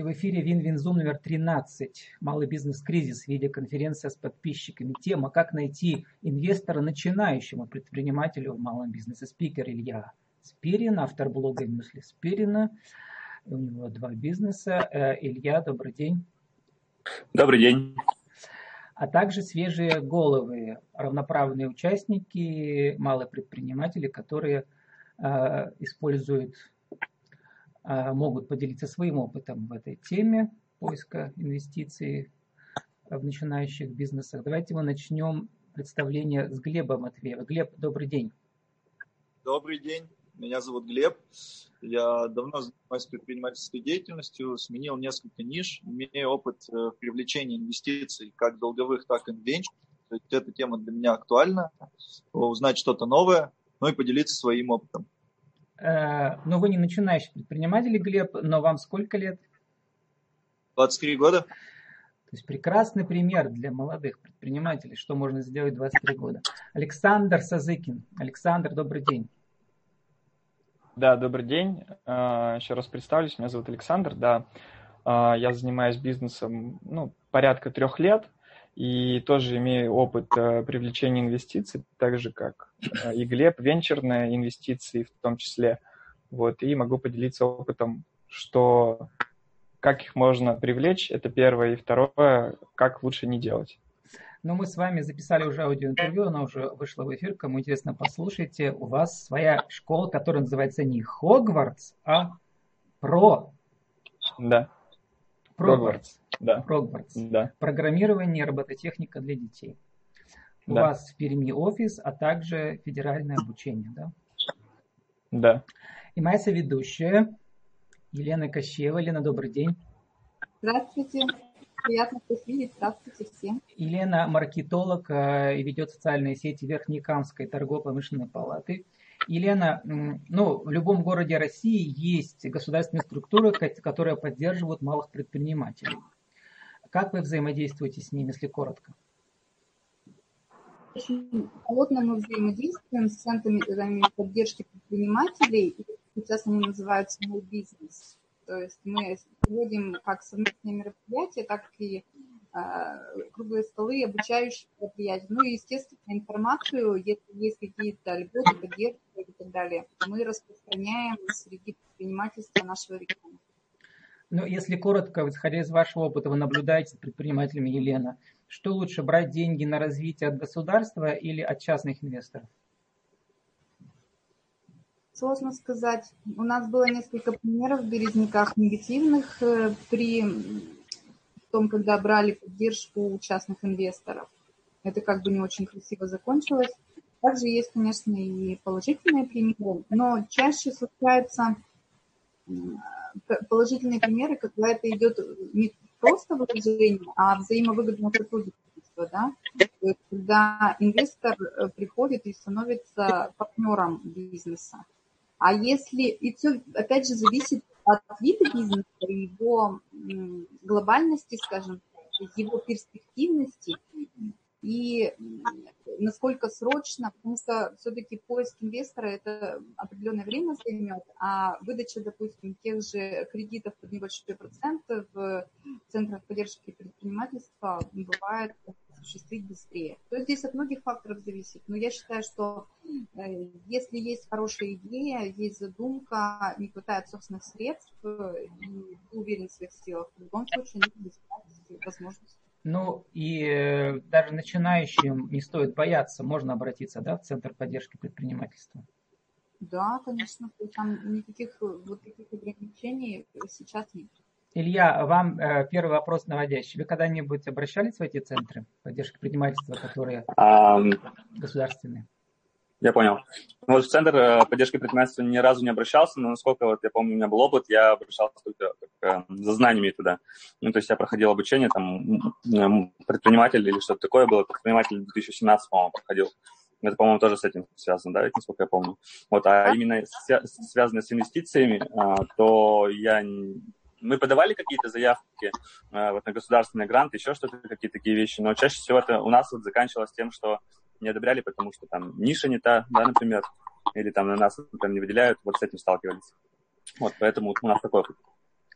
И в эфире WinWin Zoom номер 13. Малый бизнес-кризис. Видеоконференция с подписчиками. Тема «Как найти инвестора начинающему предпринимателю в малом бизнесе». Спикер Илья Спирин, автор блога Мюсли Спирина. У него два бизнеса. Э, Илья, добрый день. Добрый день. А также свежие головы, равноправные участники, малые предприниматели, которые э, используют могут поделиться своим опытом в этой теме поиска инвестиций в начинающих бизнесах. Давайте мы начнем представление с Глеба Матвеева. Глеб, добрый день. Добрый день. Меня зовут Глеб. Я давно занимаюсь предпринимательской деятельностью, сменил несколько ниш, имею опыт э, в привлечении инвестиций как долговых, так и венчур. Эта тема для меня актуальна. Узнать что-то новое, ну и поделиться своим опытом. Э, но вы не начинающий предприниматель, Глеб, но вам сколько лет? 23 года. То есть прекрасный пример для молодых предпринимателей, что можно сделать в 23 года. Александр Сазыкин. Александр, добрый день. Да, добрый день. Э, еще раз представлюсь, меня зовут Александр. Да, э, я занимаюсь бизнесом ну, порядка трех лет и тоже имею опыт э, привлечения инвестиций, так же как э, и Глеб, венчурные инвестиции в том числе. Вот, и могу поделиться опытом, что как их можно привлечь, это первое, и второе, как лучше не делать. Ну, мы с вами записали уже аудиоинтервью, оно уже вышло в эфир. Кому интересно, послушайте. У вас своя школа, которая называется не Хогвартс, а Про. Да. Хогвартс. Да. Хогвартс. Да. Программирование, робототехника для детей. У Да. вас в Перми офис, а также федеральное обучение, да? Да. И моя соведущая Елена Кощева. Елена, добрый день. Здравствуйте. Приятно вас видеть. Здравствуйте всем. Елена маркетолог э, и ведет социальные сети Верхнекамской торгово-промышленной палаты. Елена, ну, в любом городе России есть государственные структуры, ко- которые поддерживают малых предпринимателей. Как вы взаимодействуете с ними, если коротко? Очень плотно мы взаимодействуем с центрами поддержки предпринимателей. Сейчас они называются Small Business. То есть мы проводим как совместные мероприятия, так и круглые столы, обучающие мероприятия. Ну и, естественно, информацию, если есть какие-то льготы, поддержки и так далее, мы распространяем среди предпринимательства нашего региона. Ну, если коротко, исходя из вашего опыта, вы наблюдаете за предпринимателями, Елена, что лучше, брать деньги на развитие от государства или от частных инвесторов? Сложно сказать. У нас было несколько примеров в Березняках негативных э, при том, когда брали поддержку у частных инвесторов. Это как бы не очень красиво закончилось. Также есть, конечно, и положительные примеры, но чаще случаются положительные примеры, когда это идет не просто вложение, а взаимовыгодное сотрудничество, да? Когда инвестор э, приходит и становится партнером бизнеса. А если, и все, опять же, зависит от вида бизнеса, его глобальности, скажем его перспективности и насколько срочно, потому что все-таки поиск инвестора это определенное время займет, а выдача, допустим, тех же кредитов под небольшой процент в центрах поддержки предпринимательства бывает осуществить быстрее. То есть здесь от многих факторов зависит. Но я считаю, что э, если есть хорошая идея, есть задумка, не хватает собственных средств, э, и уверен в своих силах, в любом случае нужно искать возможность. Ну и э, даже начинающим не стоит бояться, можно обратиться да, в Центр поддержки предпринимательства. Да, конечно, там никаких вот таких ограничений сейчас нет. Илья, вам э, первый вопрос наводящий. Вы когда-нибудь обращались в эти центры поддержки предпринимательства, которые Ам, государственные? я понял. Ну, Вот в Центр э, поддержки предпринимательства ни разу не обращался, но насколько вот я помню, у меня был опыт, я обращался только как, э, за знаниями туда. Ну, то есть я проходил обучение, там, предприниматель или что-то такое было, предприниматель в 2017, по-моему, проходил. Это, по-моему, тоже с этим связано, да, насколько я помню. Вот, а именно свя- связано с инвестициями, а, то я мы подавали какие-то заявки э, вот на государственные гранты, еще что-то, какие-то такие вещи, но чаще всего это у нас вот заканчивалось тем, что не одобряли, потому что там ниша не та, да, например, или там на нас например, не выделяют, вот с этим сталкивались. Вот, поэтому у нас такой опыт.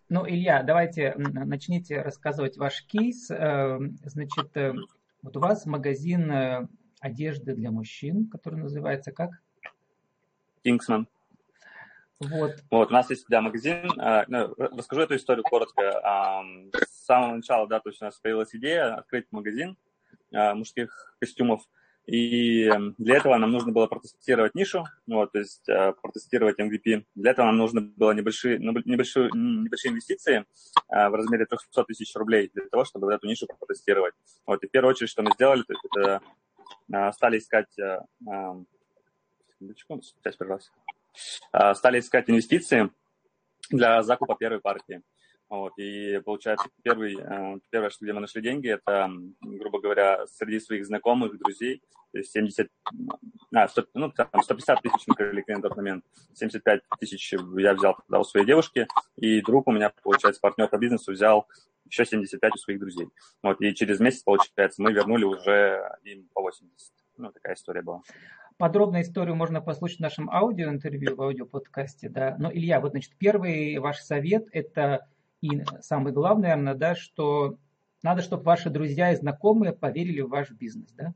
Ну, Илья, давайте начните рассказывать ваш кейс. Э, значит, э, вот у вас магазин одежды для мужчин, который называется как? Кингсман. Вот. вот. У нас есть, да, магазин. Ну, расскажу эту историю коротко. С самого начала, да, то есть у нас появилась идея открыть магазин мужских костюмов. И для этого нам нужно было протестировать нишу, вот, то есть э, протестировать MVP. Для этого нам нужно было небольшие, небольшие, небольшие инвестиции в размере 300 тысяч рублей для того, чтобы эту нишу протестировать. Вот, и в первую очередь, что мы сделали, то есть это стали искать... Секундочку, связь прервалась. Стали искать инвестиции для закупа первой партии. Вот, и получается, первый, э, первое, что где мы нашли деньги, это, грубо говоря, среди своих знакомых, друзей, то есть 70, а, 100, ну, там 150 тысяч мы привлекли на тот момент, 75 тысяч я взял тогда у своей девушки, и друг у меня, получается, партнер по бизнесу взял еще 75 у своих друзей. Вот, и через месяц, получается, мы вернули уже им по 80. Ну, такая история была. Подробную историю можно послушать в нашем аудиоинтервью, в аудиоподкасте, да. Но, Илья, вот, значит, первый ваш совет – это и самое главное, наверное, да, что надо, чтобы ваши друзья и знакомые поверили в ваш бизнес, да?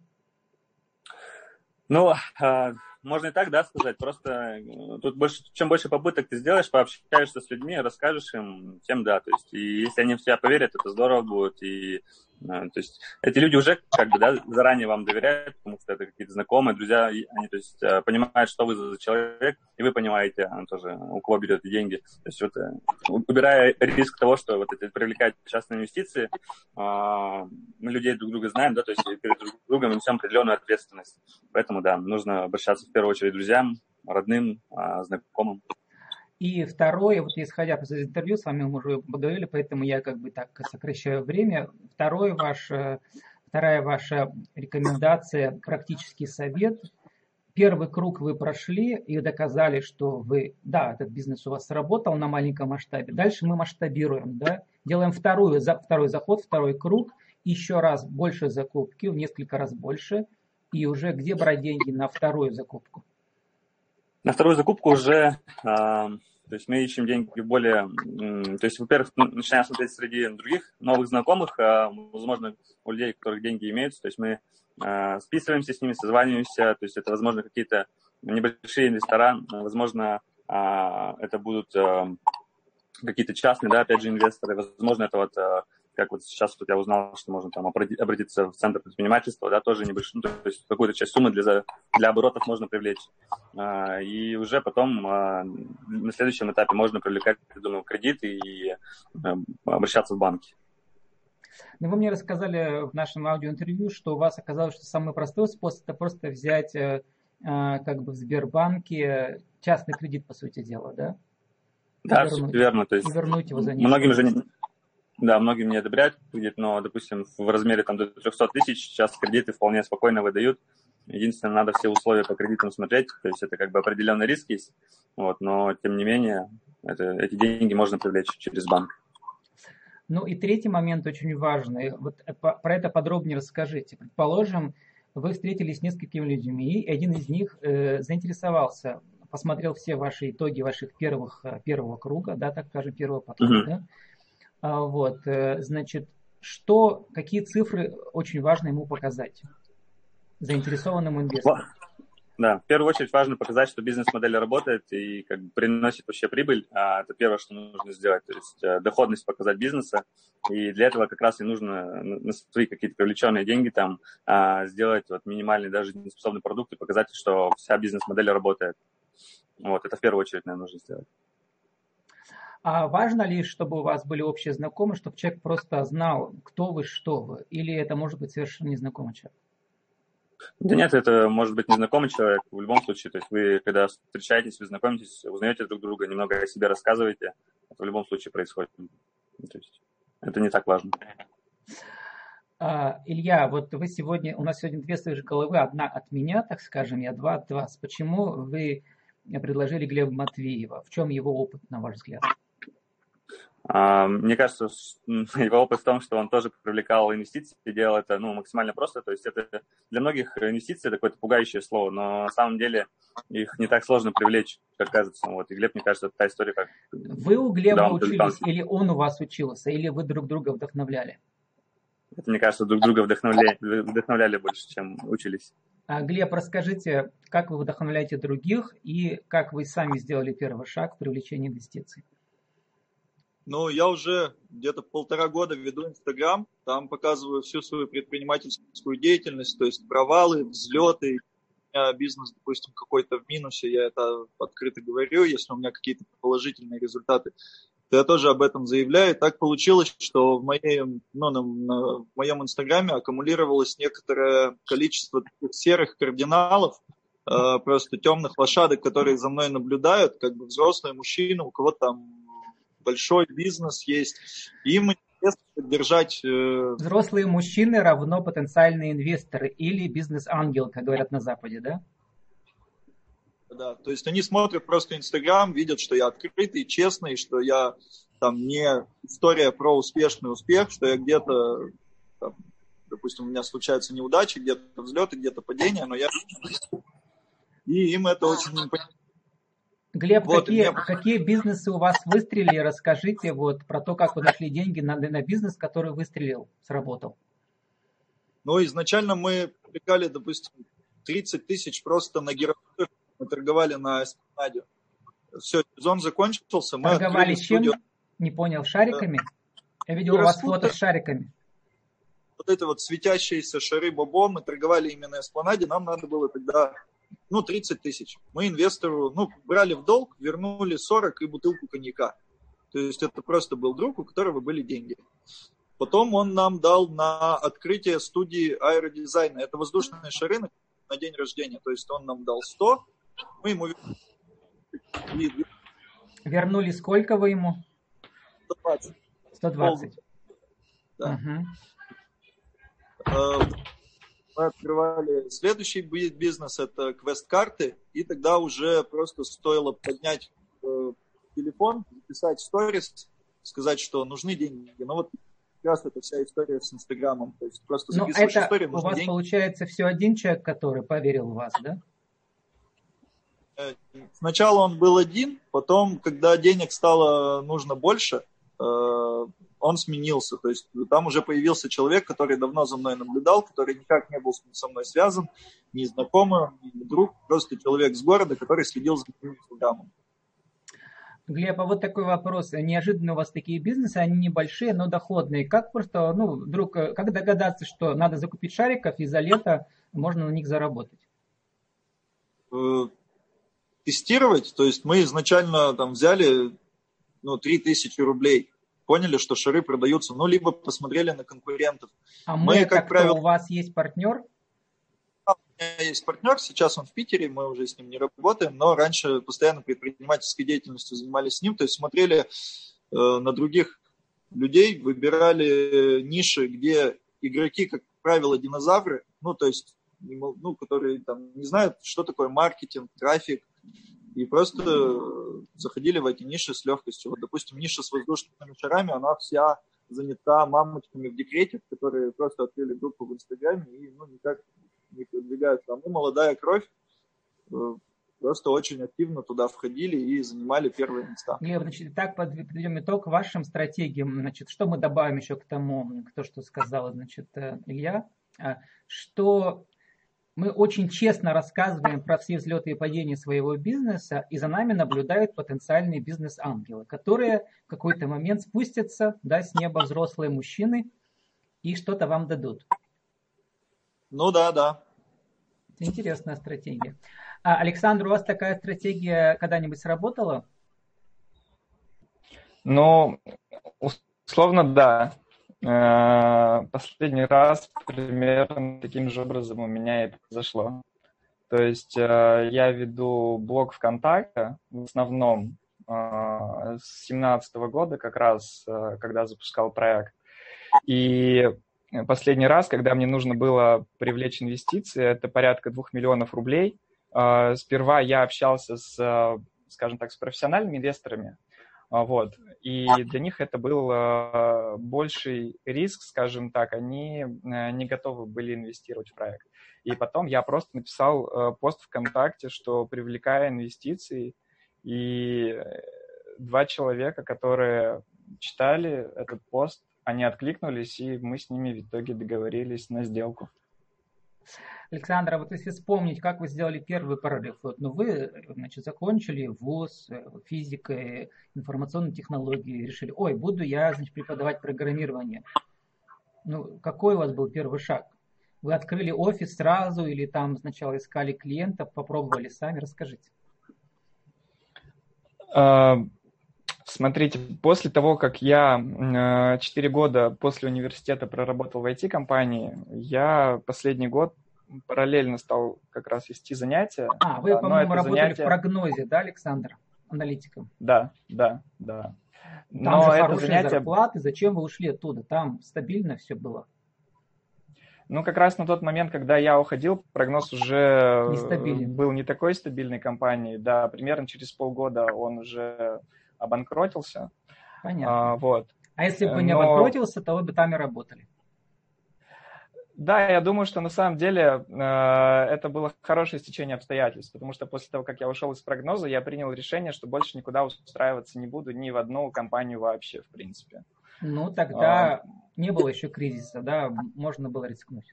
Ну, а, можно и так, да, сказать. Просто э, тут больше, чем больше попыток ты сделаешь, пообщаешься с людьми, расскажешь им, тем да. То есть, и если они в тебя поверят, это здорово будет. И то есть эти люди уже как бы да, заранее вам доверяют, потому что это какие-то знакомые, друзья, они то есть, э, понимают, что вы за человек, и вы понимаете он тоже, у кого берет деньги. То есть вот, э, убирая риск того, что вот эти привлекать частные инвестиции, а, мы людей друг друга знаем, да, то есть перед друг другом несем определенную ответственность. Поэтому, да, нужно обращаться в первую очередь друзьям, родным, а, знакомым. И второе, вот исходя из интервью, с вами мы уже поговорили, поэтому я как бы так сокращаю время. Второе ваше, вторая ваша рекомендация, практический совет. Первый круг вы прошли и доказали, что вы, да, этот бизнес у вас сработал на маленьком масштабе. Дальше мы масштабируем, да, делаем вторую, второй заход, второй круг, еще раз больше закупки, в несколько раз больше, и уже где брать деньги на вторую закупку? На вторую закупку уже, а, то есть мы ищем деньги более, то есть, во-первых, начинаем смотреть среди других новых знакомых, а, возможно, у людей, у которых деньги имеются, то есть мы а, списываемся с ними, созваниваемся, то есть это, возможно, какие-то небольшие инвестора, возможно, это будут какие-то частные, да, опять же, инвесторы, возможно, это вот как вот сейчас вот я узнал, что можно там обратиться в центр предпринимательства, да, тоже небольшую, ну, то есть какую-то часть суммы для, для оборотов можно привлечь. А, и уже потом а, на следующем этапе можно привлекать, я думаю, кредит и а, обращаться в банки. Но ну, вы мне рассказали в нашем аудиоинтервью, что у вас оказалось, что самый простой способ это просто взять э, как бы в Сбербанке частный кредит, по сути дела, да? Да, вернуть, верно. То есть вернуть его за многим же да, многим не одобряют кредит, но, допустим, в размере там, до 300 тысяч сейчас кредиты вполне спокойно выдают. Единственное, надо все условия по кредитам смотреть, то есть это как бы определенный риск есть, вот, но тем не менее это, эти деньги можно привлечь через банк. Ну и третий момент очень важный. Вот э, про это подробнее расскажите. Предположим, вы встретились с несколькими людьми, и один из них э, заинтересовался, посмотрел все ваши итоги ваших первых, э, первого круга, да, так скажем, первого подхода, uh-huh. А, вот, э, значит, что, какие цифры очень важно ему показать заинтересованному инвестору? Да, в первую очередь важно показать, что бизнес-модель работает и как бы приносит вообще прибыль. А это первое, что нужно сделать. То есть э, доходность показать бизнеса. И для этого как раз и нужно на свои какие-то привлеченные деньги там а, сделать вот минимальный даже неспособный продукт и показать, что вся бизнес-модель работает. Вот, это в первую очередь, наверное, нужно сделать. А важно ли, чтобы у вас были общие знакомые, чтобы человек просто знал, кто вы, что вы? Или это может быть совершенно незнакомый человек? Да нет, это может быть незнакомый человек в любом случае. То есть вы, когда встречаетесь, вы знакомитесь, узнаете друг друга, немного о себе рассказываете. Это в любом случае происходит. То есть это не так важно. А, Илья, вот вы сегодня, у нас сегодня две своих головы, одна от меня, так скажем, я два от вас. Почему вы предложили Глеба Матвеева? В чем его опыт, на ваш взгляд? А, мне кажется, его опыт в том, что он тоже привлекал инвестиции, делал это ну, максимально просто. То есть это для многих инвестиции это какое-то пугающее слово, но на самом деле их не так сложно привлечь, как кажется. Вот. И Глеб, мне кажется, это та история, как... Вы у Глеба учились или он у вас учился, или вы друг друга вдохновляли? Это, мне кажется, друг друга вдохновляли, вдохновляли больше, чем учились. А, Глеб, расскажите, как вы вдохновляете других и как вы сами сделали первый шаг в привлечении инвестиций? Ну, я уже где-то полтора года веду Инстаграм, там показываю всю свою предпринимательскую деятельность, то есть провалы, взлеты. Бизнес, допустим, какой-то в минусе, я это открыто говорю, если у меня какие-то положительные результаты, то я тоже об этом заявляю. Так получилось, что в, моей, ну, на, на, в моем Инстаграме аккумулировалось некоторое количество таких серых кардиналов, э, просто темных лошадок, которые за мной наблюдают, как бы взрослые мужчины, у кого там большой бизнес есть. Им интересно поддержать... Э, Взрослые мужчины равно потенциальные инвесторы или бизнес-ангел, как говорят на Западе, да? Да, то есть они смотрят просто Инстаграм, видят, что я открытый, честный, что я там не история про успешный успех, что я где-то, там, допустим, у меня случаются неудачи, где-то взлеты, где-то падения, но я... И им это очень Глеб, вот, какие, меня... какие бизнесы у вас выстрелили? Расскажите вот про то, как вы нашли деньги на, на бизнес, который выстрелил, сработал. Ну, изначально мы привлекали, допустим, 30 тысяч просто на гироскопе. Мы торговали на эспанаде. Все, сезон закончился. Мы торговали чем? Студию. Не понял, шариками? Да. Я видел у вас фото с шариками. Вот это вот светящиеся шары бобо мы торговали именно на эспланаде. Нам надо было тогда ну, 30 тысяч. Мы инвестору, ну, брали в долг, вернули 40 и бутылку коньяка. То есть это просто был друг, у которого были деньги. Потом он нам дал на открытие студии аэродизайна. Это воздушные шары на, день рождения. То есть он нам дал 100, мы ему вернули. Вернули сколько вы ему? 120. 120. Да. Угу мы открывали следующий бизнес, это квест-карты, и тогда уже просто стоило поднять э, телефон, записать сторис, сказать, что нужны деньги. Ну вот раз это вся история с Инстаграмом. То есть просто Но это историю, у вас деньги. получается все один человек, который поверил в вас, да? Э, сначала он был один, потом, когда денег стало нужно больше, э, он сменился. То есть там уже появился человек, который давно за мной наблюдал, который никак не был со мной связан, ни знакомый, ни друг, просто человек с города, который следил за моим инстаграмом. Глеб, а вот такой вопрос. Неожиданно у вас такие бизнесы, они небольшие, но доходные. Как просто, ну, вдруг, э, как догадаться, что надо закупить шариков и за лето можно на них заработать? Э, тестировать, то есть мы изначально там взяли ну, 3000 рублей поняли, что шары продаются, ну, либо посмотрели на конкурентов. А мы, мы как правило... у вас есть партнер? У меня есть партнер, сейчас он в Питере, мы уже с ним не работаем, но раньше постоянно предпринимательской деятельностью занимались с ним, то есть смотрели э, на других людей, выбирали ниши, где игроки, как правило, динозавры, ну, то есть, ну, которые там не знают, что такое маркетинг, трафик, и просто заходили в эти ниши с легкостью. Вот, допустим, ниша с воздушными шарами, она вся занята мамочками в декрете, которые просто открыли группу в Инстаграме и ну, никак не продвигаются. А мы, молодая кровь, э, просто очень активно туда входили и занимали первые места. Глеб, значит, так подведем итог вашим стратегиям. Значит, что мы добавим еще к тому, к то, что сказала, значит, э, Илья, а, что мы очень честно рассказываем про все взлеты и падения своего бизнеса, и за нами наблюдают потенциальные бизнес-ангелы, которые в какой-то момент спустятся да, с неба взрослые мужчины и что-то вам дадут. Ну да, да. Интересная стратегия. А, Александр, у вас такая стратегия когда-нибудь сработала? Ну, условно, да. Э, последний раз примерно таким же образом у меня это произошло. То есть э, я веду блог ВКонтакте в основном э, с 2017 года, как раз когда запускал проект. И последний раз, когда мне нужно было привлечь инвестиции, это порядка двух миллионов рублей. Сперва я общался с, скажем так, с профессиональными инвесторами, вот. И для них это был э, больший риск, скажем так, они э, не готовы были инвестировать в проект. И потом я просто написал э, пост ВКонтакте, что привлекая инвестиции, и два человека, которые читали этот пост, они откликнулись, и мы с ними в итоге договорились на сделку. Александр, а вот если вспомнить, как вы сделали первый прорыв, вот, ну вы, значит, закончили ВУЗ, э, физика, информационные технологии, решили, ой, буду я, значит, преподавать программирование. Ну, какой у вас был первый шаг? Вы открыли офис сразу или там сначала искали клиентов, попробовали сами? Расскажите. А, смотрите, после того, как я 4 года после университета проработал в IT-компании, я последний год параллельно стал как раз вести занятия. А, вы, по-моему, работали занятие... в прогнозе, да, Александр, аналитиком? Да, да, да. Там Но же хорошие занятие... зарплаты, зачем вы ушли оттуда? Там стабильно все было. Ну, как раз на тот момент, когда я уходил, прогноз уже Нестабилен. был не такой стабильной компанией. Да, примерно через полгода он уже обанкротился. Понятно. А, вот. А если бы не Но... обанкротился, то вы бы там и работали. Да, я думаю, что на самом деле э, это было хорошее стечение обстоятельств, потому что после того, как я ушел из прогноза, я принял решение, что больше никуда устраиваться не буду ни в одну компанию вообще, в принципе. Ну, тогда а, не было еще кризиса, да, можно было рискнуть.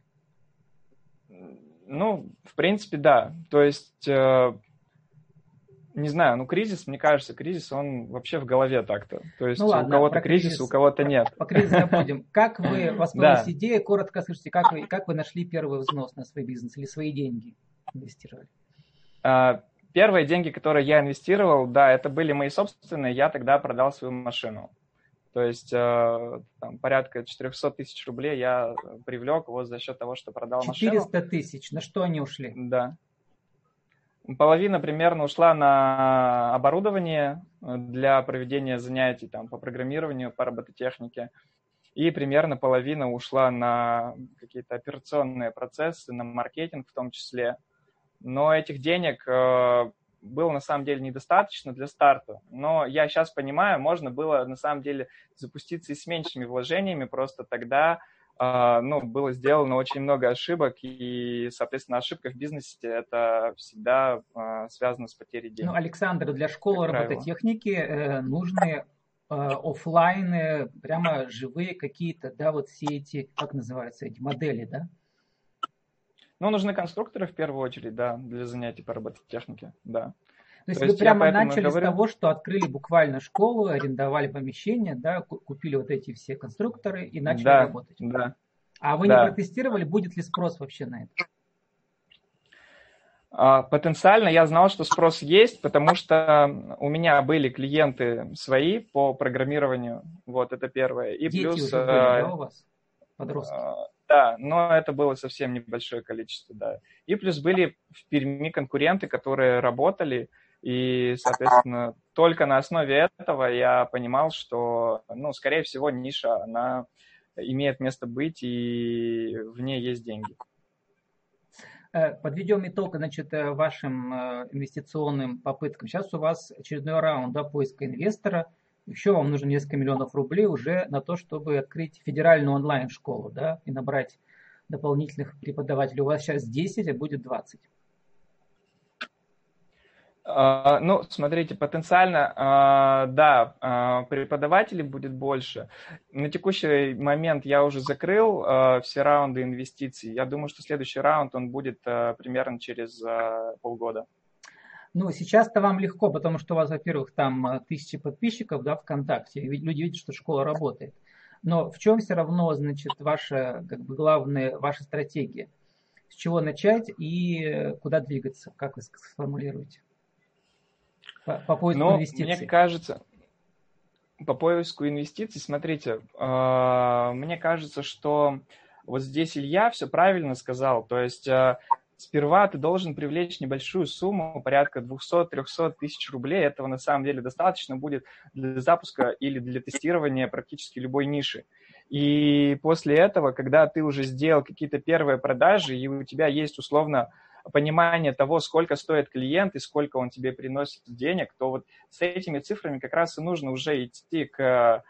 Ну, в принципе, да. То есть э, не знаю, ну кризис, мне кажется, кризис, он вообще в голове так-то. То есть ну, ладно, у кого-то кризис, кризис, у кого-то нет. По кризису забудем. Как вы воспользовались идеей, коротко скажите, как вы, как вы нашли первый взнос на свой бизнес или свои деньги инвестировали? А, первые деньги, которые я инвестировал, да, это были мои собственные, я тогда продал свою машину. То есть э, там, порядка 400 тысяч рублей я привлек вот за счет того, что продал 400 машину. 400 тысяч, на что они ушли? Да. Половина примерно ушла на оборудование для проведения занятий там, по программированию, по робототехнике. И примерно половина ушла на какие-то операционные процессы, на маркетинг в том числе. Но этих денег э, было на самом деле недостаточно для старта. Но я сейчас понимаю, можно было на самом деле запуститься и с меньшими вложениями, просто тогда ну, было сделано очень много ошибок, и, соответственно, ошибка в бизнесе – это всегда а, связано с потерей денег. Ну, Александр, для школы робототехники э, нужны э, офлайны, прямо живые какие-то, да, вот все эти, как называются эти модели, да? Ну, нужны конструкторы в первую очередь, да, для занятий по робототехнике, да. То есть, То есть вы прямо начали говорю... с того, что открыли буквально школу, арендовали помещение, да, купили вот эти все конструкторы и начали да, работать. Да. А вы да. не протестировали, будет ли спрос вообще на это? А, потенциально я знал, что спрос есть, потому что у меня были клиенты свои по программированию. Вот это первое. И Дети плюс. Уже были, а, да, у вас? Подростки. А, да, но это было совсем небольшое количество, да. И плюс были в Перми конкуренты, которые работали, и, соответственно, только на основе этого я понимал, что, ну, скорее всего, ниша, она имеет место быть, и в ней есть деньги. Э, подведем итог, значит, э, вашим э, инвестиционным попыткам. Сейчас у вас очередной раунд да, поиска инвестора. Еще вам нужно несколько миллионов рублей уже на то, чтобы открыть федеральную онлайн-школу да, и набрать дополнительных преподавателей. У вас сейчас 10, а будет 20. А, ну, смотрите, потенциально, а, да, а, преподавателей будет больше. На текущий момент я уже закрыл все раунды инвестиций. Я думаю, что следующий раунд, он будет примерно через полгода. Ну, сейчас-то вам легко, потому что у вас, во-первых, там тысячи подписчиков, да, ВКонтакте, люди видят, что школа работает. Но в чем все равно, значит, ваша, как бы, главная, ваша стратегия? С чего начать и куда двигаться? Как вы сформулируете? По, по поиску Но инвестиций. Мне кажется, по поиску инвестиций, смотрите, э, мне кажется, что вот здесь Илья все правильно сказал. То есть э, сперва ты должен привлечь небольшую сумму, порядка 200-300 тысяч рублей. Этого на самом деле достаточно будет для запуска или для тестирования практически любой ниши. И после этого, когда ты уже сделал какие-то первые продажи, и у тебя есть условно понимание того, сколько стоит клиент и сколько он тебе приносит денег, то вот с этими цифрами как раз и нужно уже идти к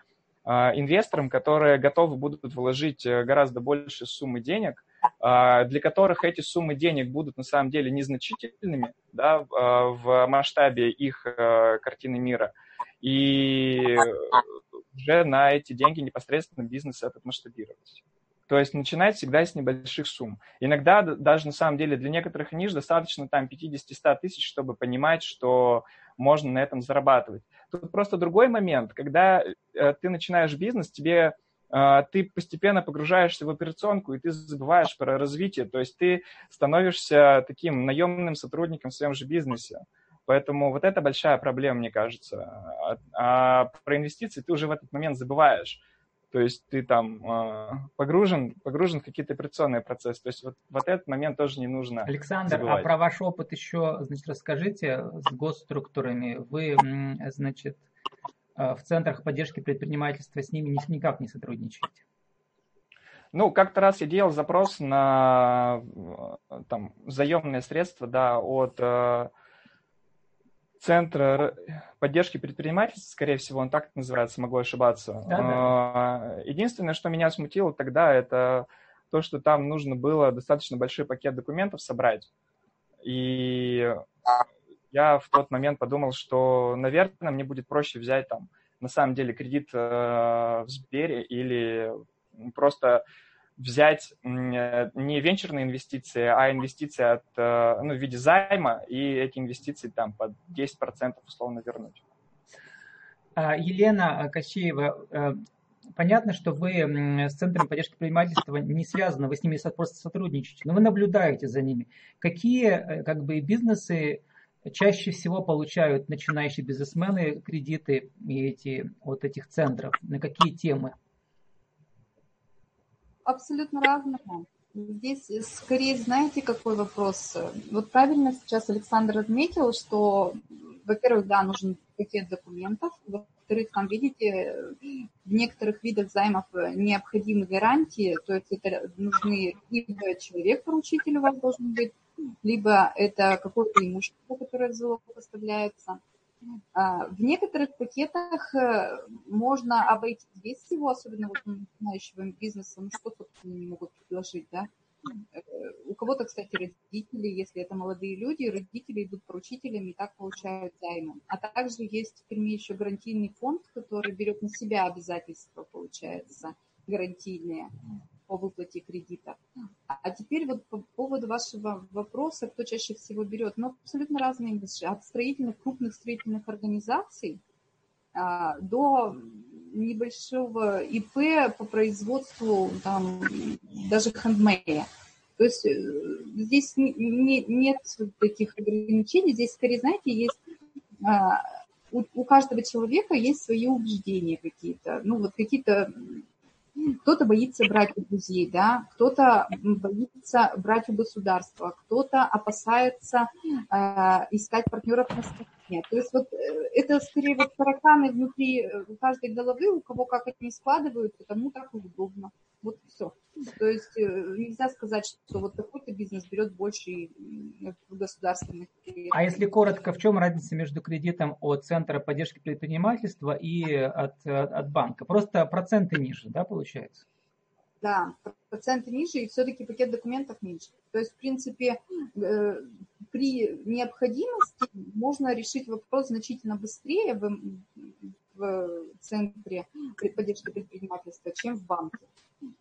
а, инвесторам, которые готовы будут вложить э, гораздо больше суммы денег, а, для которых эти суммы денег будут на самом деле незначительными да, а, в масштабе их э, картины мира. И уже на эти деньги непосредственно бизнес этот масштабировать. То есть начинать всегда с небольших сумм. Иногда даже на самом деле для некоторых ниш достаточно там 50-100 тысяч, чтобы понимать, что можно на этом зарабатывать. Тут просто другой момент, когда э, ты начинаешь бизнес, тебе э, ты постепенно погружаешься в операционку, и ты забываешь про развитие, то есть ты становишься таким наемным сотрудником в своем же бизнесе. Поэтому вот это большая проблема, мне кажется. А, а про инвестиции ты уже в этот момент забываешь. То есть ты там э, погружен, погружен в какие-то операционные процессы. То есть вот, вот этот момент тоже не нужно Александр, а забывать. а про ваш опыт еще, значит, расскажите с госструктурами. Вы, значит, э, в центрах поддержки предпринимательства с ними никак не сотрудничаете? Ну, как-то раз я делал запрос на э, там, заемные средства да, от э, Центр поддержки предпринимательства, скорее всего, он так называется, могу ошибаться. Да, да. А, единственное, что меня смутило тогда, это то, что там нужно было достаточно большой пакет документов собрать. И я в тот момент подумал, что, наверное, мне будет проще взять там на самом деле кредит э, в Сбере или просто взять э, не венчурные инвестиции, а инвестиции от, э, ну, в виде займа, и эти инвестиции там под 10% условно вернуть. А, Елена Кощеева, э, понятно, что вы с Центром поддержки предпринимательства не связаны, вы с ними просто сотрудничаете, но вы наблюдаете за ними. Какие как бы, бизнесы чаще всего получают начинающие бизнесмены кредиты и эти, вот этих центров? На какие темы? Абсолютно разные. Здесь скорее, знаете, какой вопрос? Вот правильно сейчас Александр отметил, что, во-первых, да, нужен пакет документов, во-вторых, там, видите, в некоторых видах займов необходимы гарантии, то есть это нужны либо человек-поручитель у вас должен быть, либо это какое-то имущество, которое в залог поставляется – в некоторых пакетах э, можно обойти без всего, особенно вот начинающего бизнеса, ну что, собственно, не могут предложить, да. Э, у кого-то, кстати, родители, если это молодые люди, родители идут поручителями и так получают займы. А также есть в Перми еще гарантийный фонд, который берет на себя обязательства, получается, гарантийные по выплате кредита. А теперь вот по поводу вашего вопроса, кто чаще всего берет, ну, абсолютно разные индустрии, от строительных, крупных строительных организаций а, до небольшого ИП по производству там, даже хендмея. То есть э, здесь не, не, нет таких ограничений, здесь скорее, знаете, есть а, у, у каждого человека есть свои убеждения какие-то, ну вот какие-то кто-то боится брать у друзей, да, кто-то боится брать у государства, кто-то опасается э, искать партнеров на стороне. То есть вот э, это скорее вот тараканы внутри э, каждой головы, у кого как они складываются, тому так удобно. Вот все. То есть э, нельзя сказать, что вот такой-то бизнес берет больше государственных кредитов. А если коротко, в чем разница между кредитом от Центра поддержки предпринимательства и от, от банка? Просто проценты ниже, да, получается? Да, проценты ниже, и все-таки пакет документов меньше. То есть, в принципе, э, при необходимости можно решить вопрос значительно быстрее в, в центре поддержки предпринимательства, чем в банке.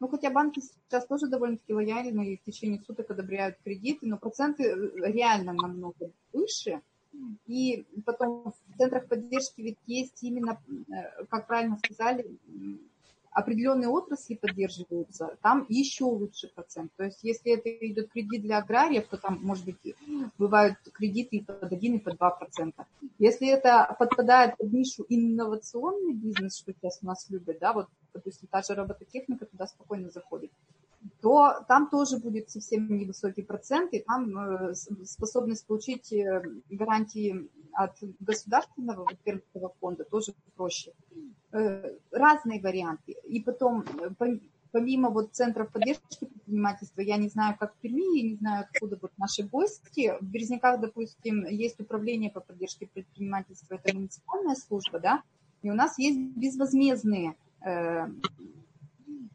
Ну, хотя банки сейчас тоже довольно-таки лояльны и в течение суток одобряют кредиты, но проценты э, реально намного выше. И потом в центрах поддержки ведь есть именно, э, как правильно сказали, определенные отрасли поддерживаются, там еще лучше процент. То есть если это идет кредит для аграриев, то там, может быть, бывают кредиты и под 1, и под 2 процента. Если это подпадает под нишу инновационный бизнес, что сейчас у нас любят, да, вот, допустим, та же робототехника туда спокойно заходит, то там тоже будет совсем невысокий процент, и там э, способность получить э, гарантии от государственного вот, фонда тоже проще. Э, разные варианты. И потом, помимо вот центров поддержки предпринимательства, я не знаю, как в Перми, я не знаю, откуда вот наши гости. В Березняках, допустим, есть управление по поддержке предпринимательства, это муниципальная служба, да, и у нас есть безвозмездные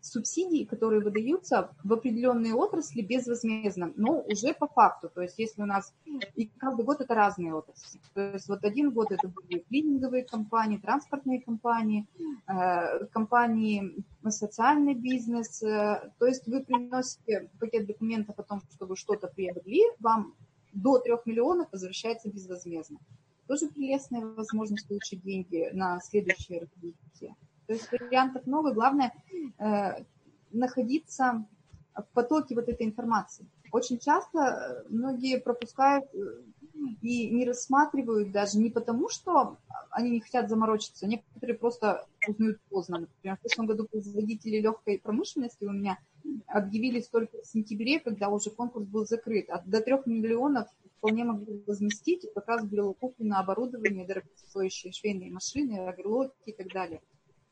субсидии, которые выдаются в определенные отрасли безвозмездно, но уже по факту. То есть если у нас, и каждый год это разные отрасли. То есть вот один год это были клининговые компании, транспортные компании, э, компании социальный бизнес. Э, то есть вы приносите пакет документов о том, что вы что-то приобрели, вам до трех миллионов возвращается безвозмездно. Тоже прелестная возможность получить деньги на следующее развитие. То есть вариантов много. Главное э, находиться в потоке вот этой информации. Очень часто э, многие пропускают э, и не рассматривают даже не потому, что они не хотят заморочиться, некоторые просто узнают поздно. Например, в прошлом году производители легкой промышленности у меня объявились только в сентябре, когда уже конкурс был закрыт. А до трех миллионов вполне могли возместить, как раз было куплено оборудование, дорогостоящие швейные машины, агролоки и так далее.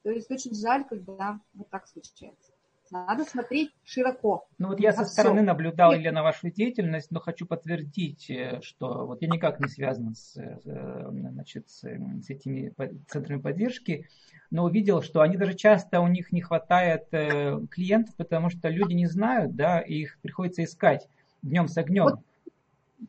То есть очень жаль, когда вот так случается. Надо смотреть широко. Ну вот я со стороны все. наблюдал, Илья, на вашу деятельность, но хочу подтвердить, э, что вот я никак не связан с, э, значит, с, с этими центрами поддержки, но увидел, что они даже часто у них не хватает э, клиентов, потому что люди не знают, да, и их приходится искать днем с огнем. Вот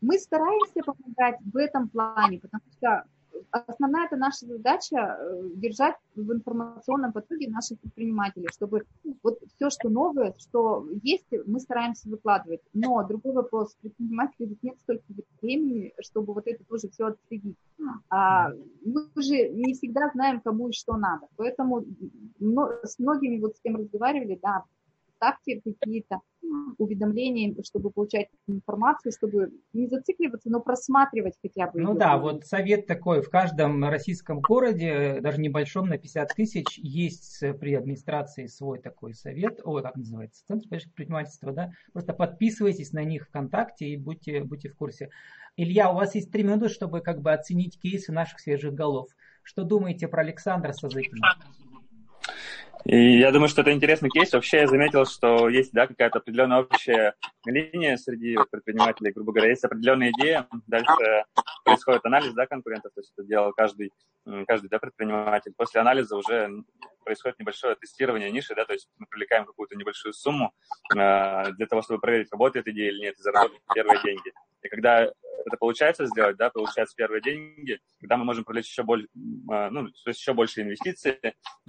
мы стараемся помогать в этом плане, потому что основная это наша задача э, держать в информационном потоке наших предпринимателей, чтобы вот все, что новое, что есть, мы стараемся выкладывать. Но другой вопрос, предпринимателей нет столько времени, чтобы вот это тоже все отследить. А, мы же не всегда знаем, кому и что надо. Поэтому с многими вот с кем разговаривали, да, ставьте какие-то уведомления, чтобы получать информацию, чтобы не зацикливаться, но просматривать хотя бы. Ну да, вот совет такой, в каждом российском городе, даже небольшом, на 50 тысяч, есть при администрации свой такой совет, о, как называется, Центр предпринимательства, да, просто подписывайтесь на них ВКонтакте и будьте, будьте в курсе. Илья, у вас есть три минуты, чтобы как бы оценить кейсы наших свежих голов. Что думаете про Александра Сазыкина? И я думаю, что это интересный кейс. Вообще я заметил, что есть да, какая-то определенная общая линия среди предпринимателей, грубо говоря, есть определенная идея, дальше происходит анализ да, конкурентов, то есть это делал каждый, каждый да, предприниматель. После анализа уже происходит небольшое тестирование ниши, да, то есть мы привлекаем какую-то небольшую сумму э, для того, чтобы проверить, работает идея или нет, и заработать первые деньги. И когда это получается сделать, да, получаются первые деньги, тогда мы можем привлечь еще больше, э, ну, то есть еще больше инвестиций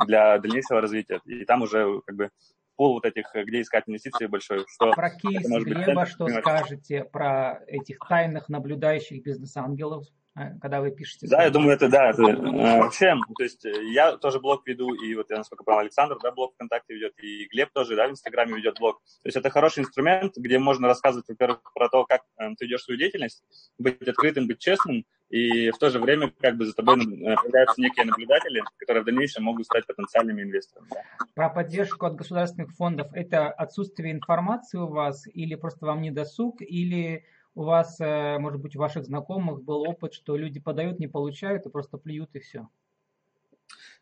для дальнейшего развития. И там уже как бы пол вот этих, где искать инвестиции большой. Что про кейс Глеба что скажете про этих тайных наблюдающих бизнес-ангелов? А, когда вы пишете? Да, я думаю, это да. Это, э, вообще, то есть э, я тоже блог веду, и вот я, насколько понял, Александр, да, блог ВКонтакте ведет, и Глеб тоже, да, в Инстаграме ведет блог. То есть это хороший инструмент, где можно рассказывать, во-первых, про то, как э, ты ведешь свою деятельность, быть открытым, быть честным, и в то же время как бы за тобой э, появляются некие наблюдатели, которые в дальнейшем могут стать потенциальными инвесторами. Про поддержку от государственных фондов это отсутствие информации у вас или просто вам не досуг, или у вас, э, может быть, у ваших знакомых был опыт, что люди подают, не получают и просто плюют и все?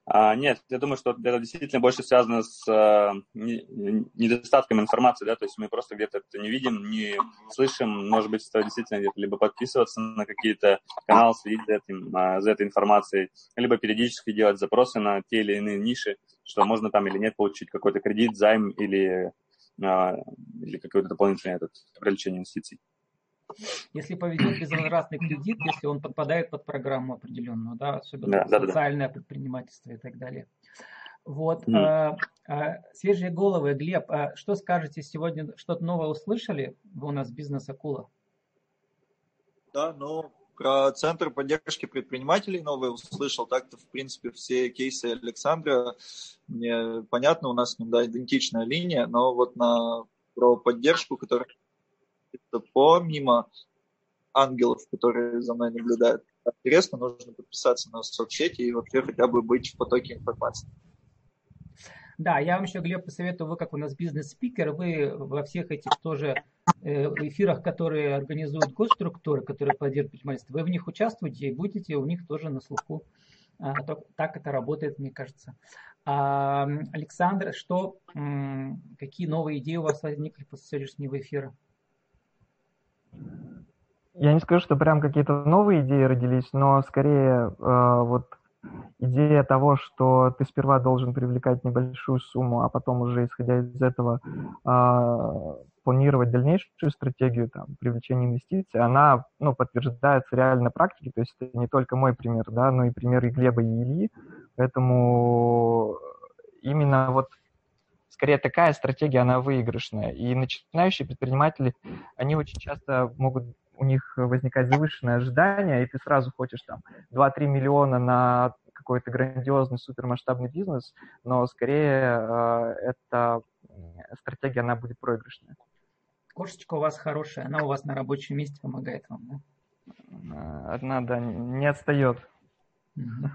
А, нет, я думаю, что это действительно больше связано с а, недостатком информации, да, то есть мы просто где-то это не видим, не слышим, может быть, стоит действительно где-то либо подписываться на какие-то каналы, следить за, этим, а, за этой информацией, либо периодически делать запросы на те или иные ниши, что можно там или нет получить какой-то кредит, займ или, а, или какое-то дополнительное этот, привлечение инвестиций. Если повезет безвозвратный кредит, если он подпадает под программу определенную, да, особенно да, социальное да, да. предпринимательство и так далее. Вот. Mm. А, а, свежие головы. Глеб, а что скажете сегодня? Что-то новое услышали? Вы у нас бизнес-акула. Да, ну, про Центр поддержки предпринимателей новое услышал. Так-то, в принципе, все кейсы Александра мне понятно, у нас с ним, да, идентичная линия, но вот на про поддержку, которая помимо ангелов, которые за мной наблюдают. Интересно, нужно подписаться на соцсети и вообще хотя бы быть в потоке информации. Да, я вам еще, Глеб, посоветую, вы как у нас бизнес-спикер, вы во всех этих тоже э, эфирах, которые организуют госструктуры, которые поддерживают предпринимательство, вы в них участвуете и будете у них тоже на слуху. Так это работает, мне кажется. Александр, что, какие новые идеи у вас возникли после сегодняшнего эфира? Я не скажу, что прям какие-то новые идеи родились, но скорее э, вот идея того, что ты сперва должен привлекать небольшую сумму, а потом уже исходя из этого э, планировать дальнейшую стратегию там, привлечения инвестиций, она ну, подтверждается реально на практике, то есть это не только мой пример, да, но и пример и Глеба, и Ильи, поэтому именно вот скорее такая стратегия, она выигрышная. И начинающие предприниматели, они очень часто могут у них возникать завышенное ожидание, и ты сразу хочешь там 2-3 миллиона на какой-то грандиозный супермасштабный бизнес, но скорее э, эта стратегия, она будет проигрышная. Кошечка у вас хорошая, она у вас на рабочем месте помогает вам, да? Одна, да, не отстает. Угу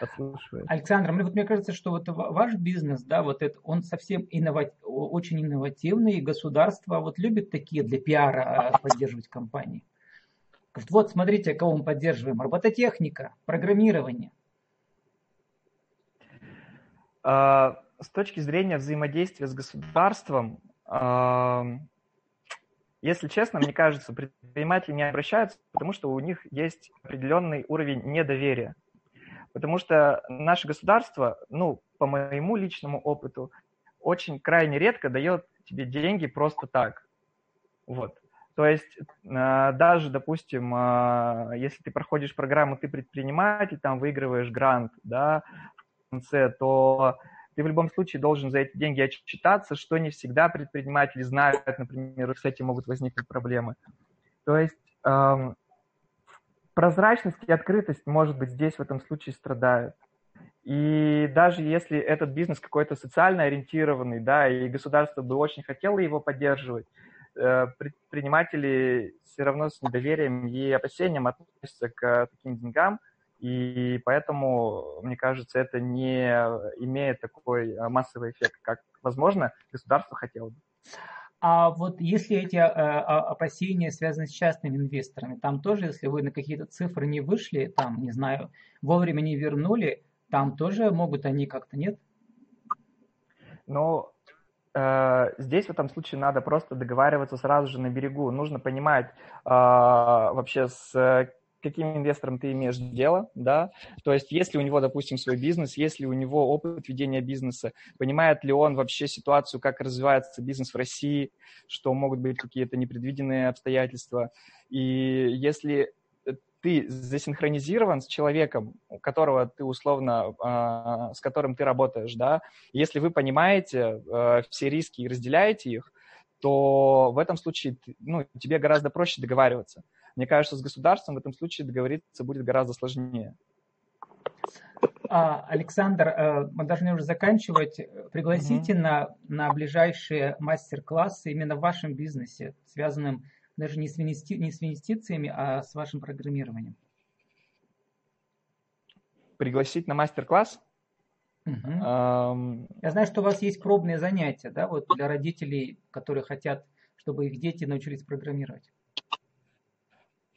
подслушивает. Александр, мне, вот, мне кажется, что вот ваш бизнес, да, вот это, он совсем инноват, очень инновативный, и государство вот любит такие для пиара а, поддерживать компании. Говорит, вот смотрите, кого мы поддерживаем. Робототехника, программирование. А, с точки зрения взаимодействия с государством, если честно, мне кажется, предприниматели не обращаются, потому что у них есть определенный уровень недоверия. Потому что наше государство, ну, по моему личному опыту, очень крайне редко дает тебе деньги просто так. Вот. То есть а, даже, допустим, а, если ты проходишь программу «Ты предприниматель», там выигрываешь грант, да, в конце, то ты в любом случае должен за эти деньги отчитаться, что не всегда предприниматели знают, например, с этим могут возникнуть проблемы. То есть прозрачность и открытость, может быть, здесь в этом случае страдают. И даже если этот бизнес какой-то социально ориентированный, да, и государство бы очень хотело его поддерживать, э, предприниматели все равно с недоверием и опасением относятся к таким деньгам, и поэтому, мне кажется, это не имеет такой массовый эффект, как, возможно, государство хотело бы. А вот если эти а, а, опасения связаны с частными инвесторами, там тоже, если вы на какие-то цифры не вышли, там, не знаю, вовремя не вернули, там тоже могут они как-то, нет? Ну, э, здесь в этом случае надо просто договариваться сразу же на берегу. Нужно понимать э, вообще с каким инвестором ты имеешь дело, да, то есть если у него, допустим, свой бизнес, если у него опыт ведения бизнеса, понимает ли он вообще ситуацию, как развивается бизнес в России, что могут быть какие-то непредвиденные обстоятельства, и если ты засинхронизирован с человеком, у которого ты условно, э, с которым ты работаешь, да, если вы понимаете э, все риски и разделяете их, то в этом случае ну, тебе гораздо проще договариваться. Мне кажется, с государством в этом случае договориться будет гораздо сложнее. А, Александр, э, мы должны уже заканчивать. Пригласите угу. на, на ближайшие мастер-классы именно в вашем бизнесе, связанным даже не с, инвести, не с инвестициями, а с вашим программированием. Пригласить на мастер-класс? Угу. Um... Я знаю, что у вас есть пробные занятия, да, вот для родителей, которые хотят, чтобы их дети научились программировать.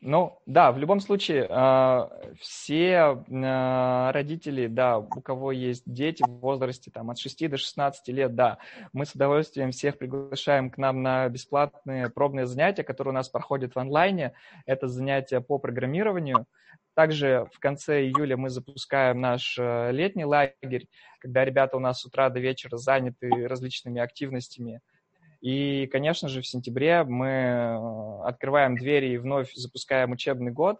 Ну, да, в любом случае, э, все э, родители, да, у кого есть дети в возрасте там, от 6 до 16 лет, да, мы с удовольствием всех приглашаем к нам на бесплатные пробные занятия, которые у нас проходят в онлайне. Это занятия по программированию. Также в конце июля мы запускаем наш э, летний лагерь, когда ребята у нас с утра до вечера заняты различными активностями и, конечно же, в сентябре мы э, открываем двери и вновь запускаем учебный год.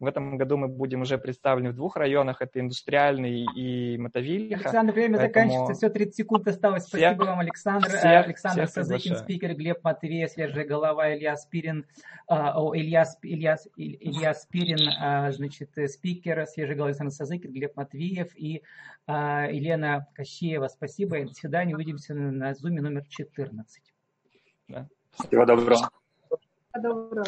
В этом году мы будем уже представлены в двух районах. Это индустриальный и Мотовилиха. Александр, время Поэтому... заканчивается. Все, 30 секунд осталось. Спасибо всех, вам, Александр. Всех, Александр всех Сазыкин, спикер, Глеб Матвеев, свежая голова, Илья Спирин, а, о, Илья, Илья, Илья Спирин, значит, спикер, свежая голова Александр Сазыкин, Глеб Матвеев и Елена Кощеева. Спасибо. До свидания. Увидимся на зуме номер 14. Да. Всего доброго. Всего доброго.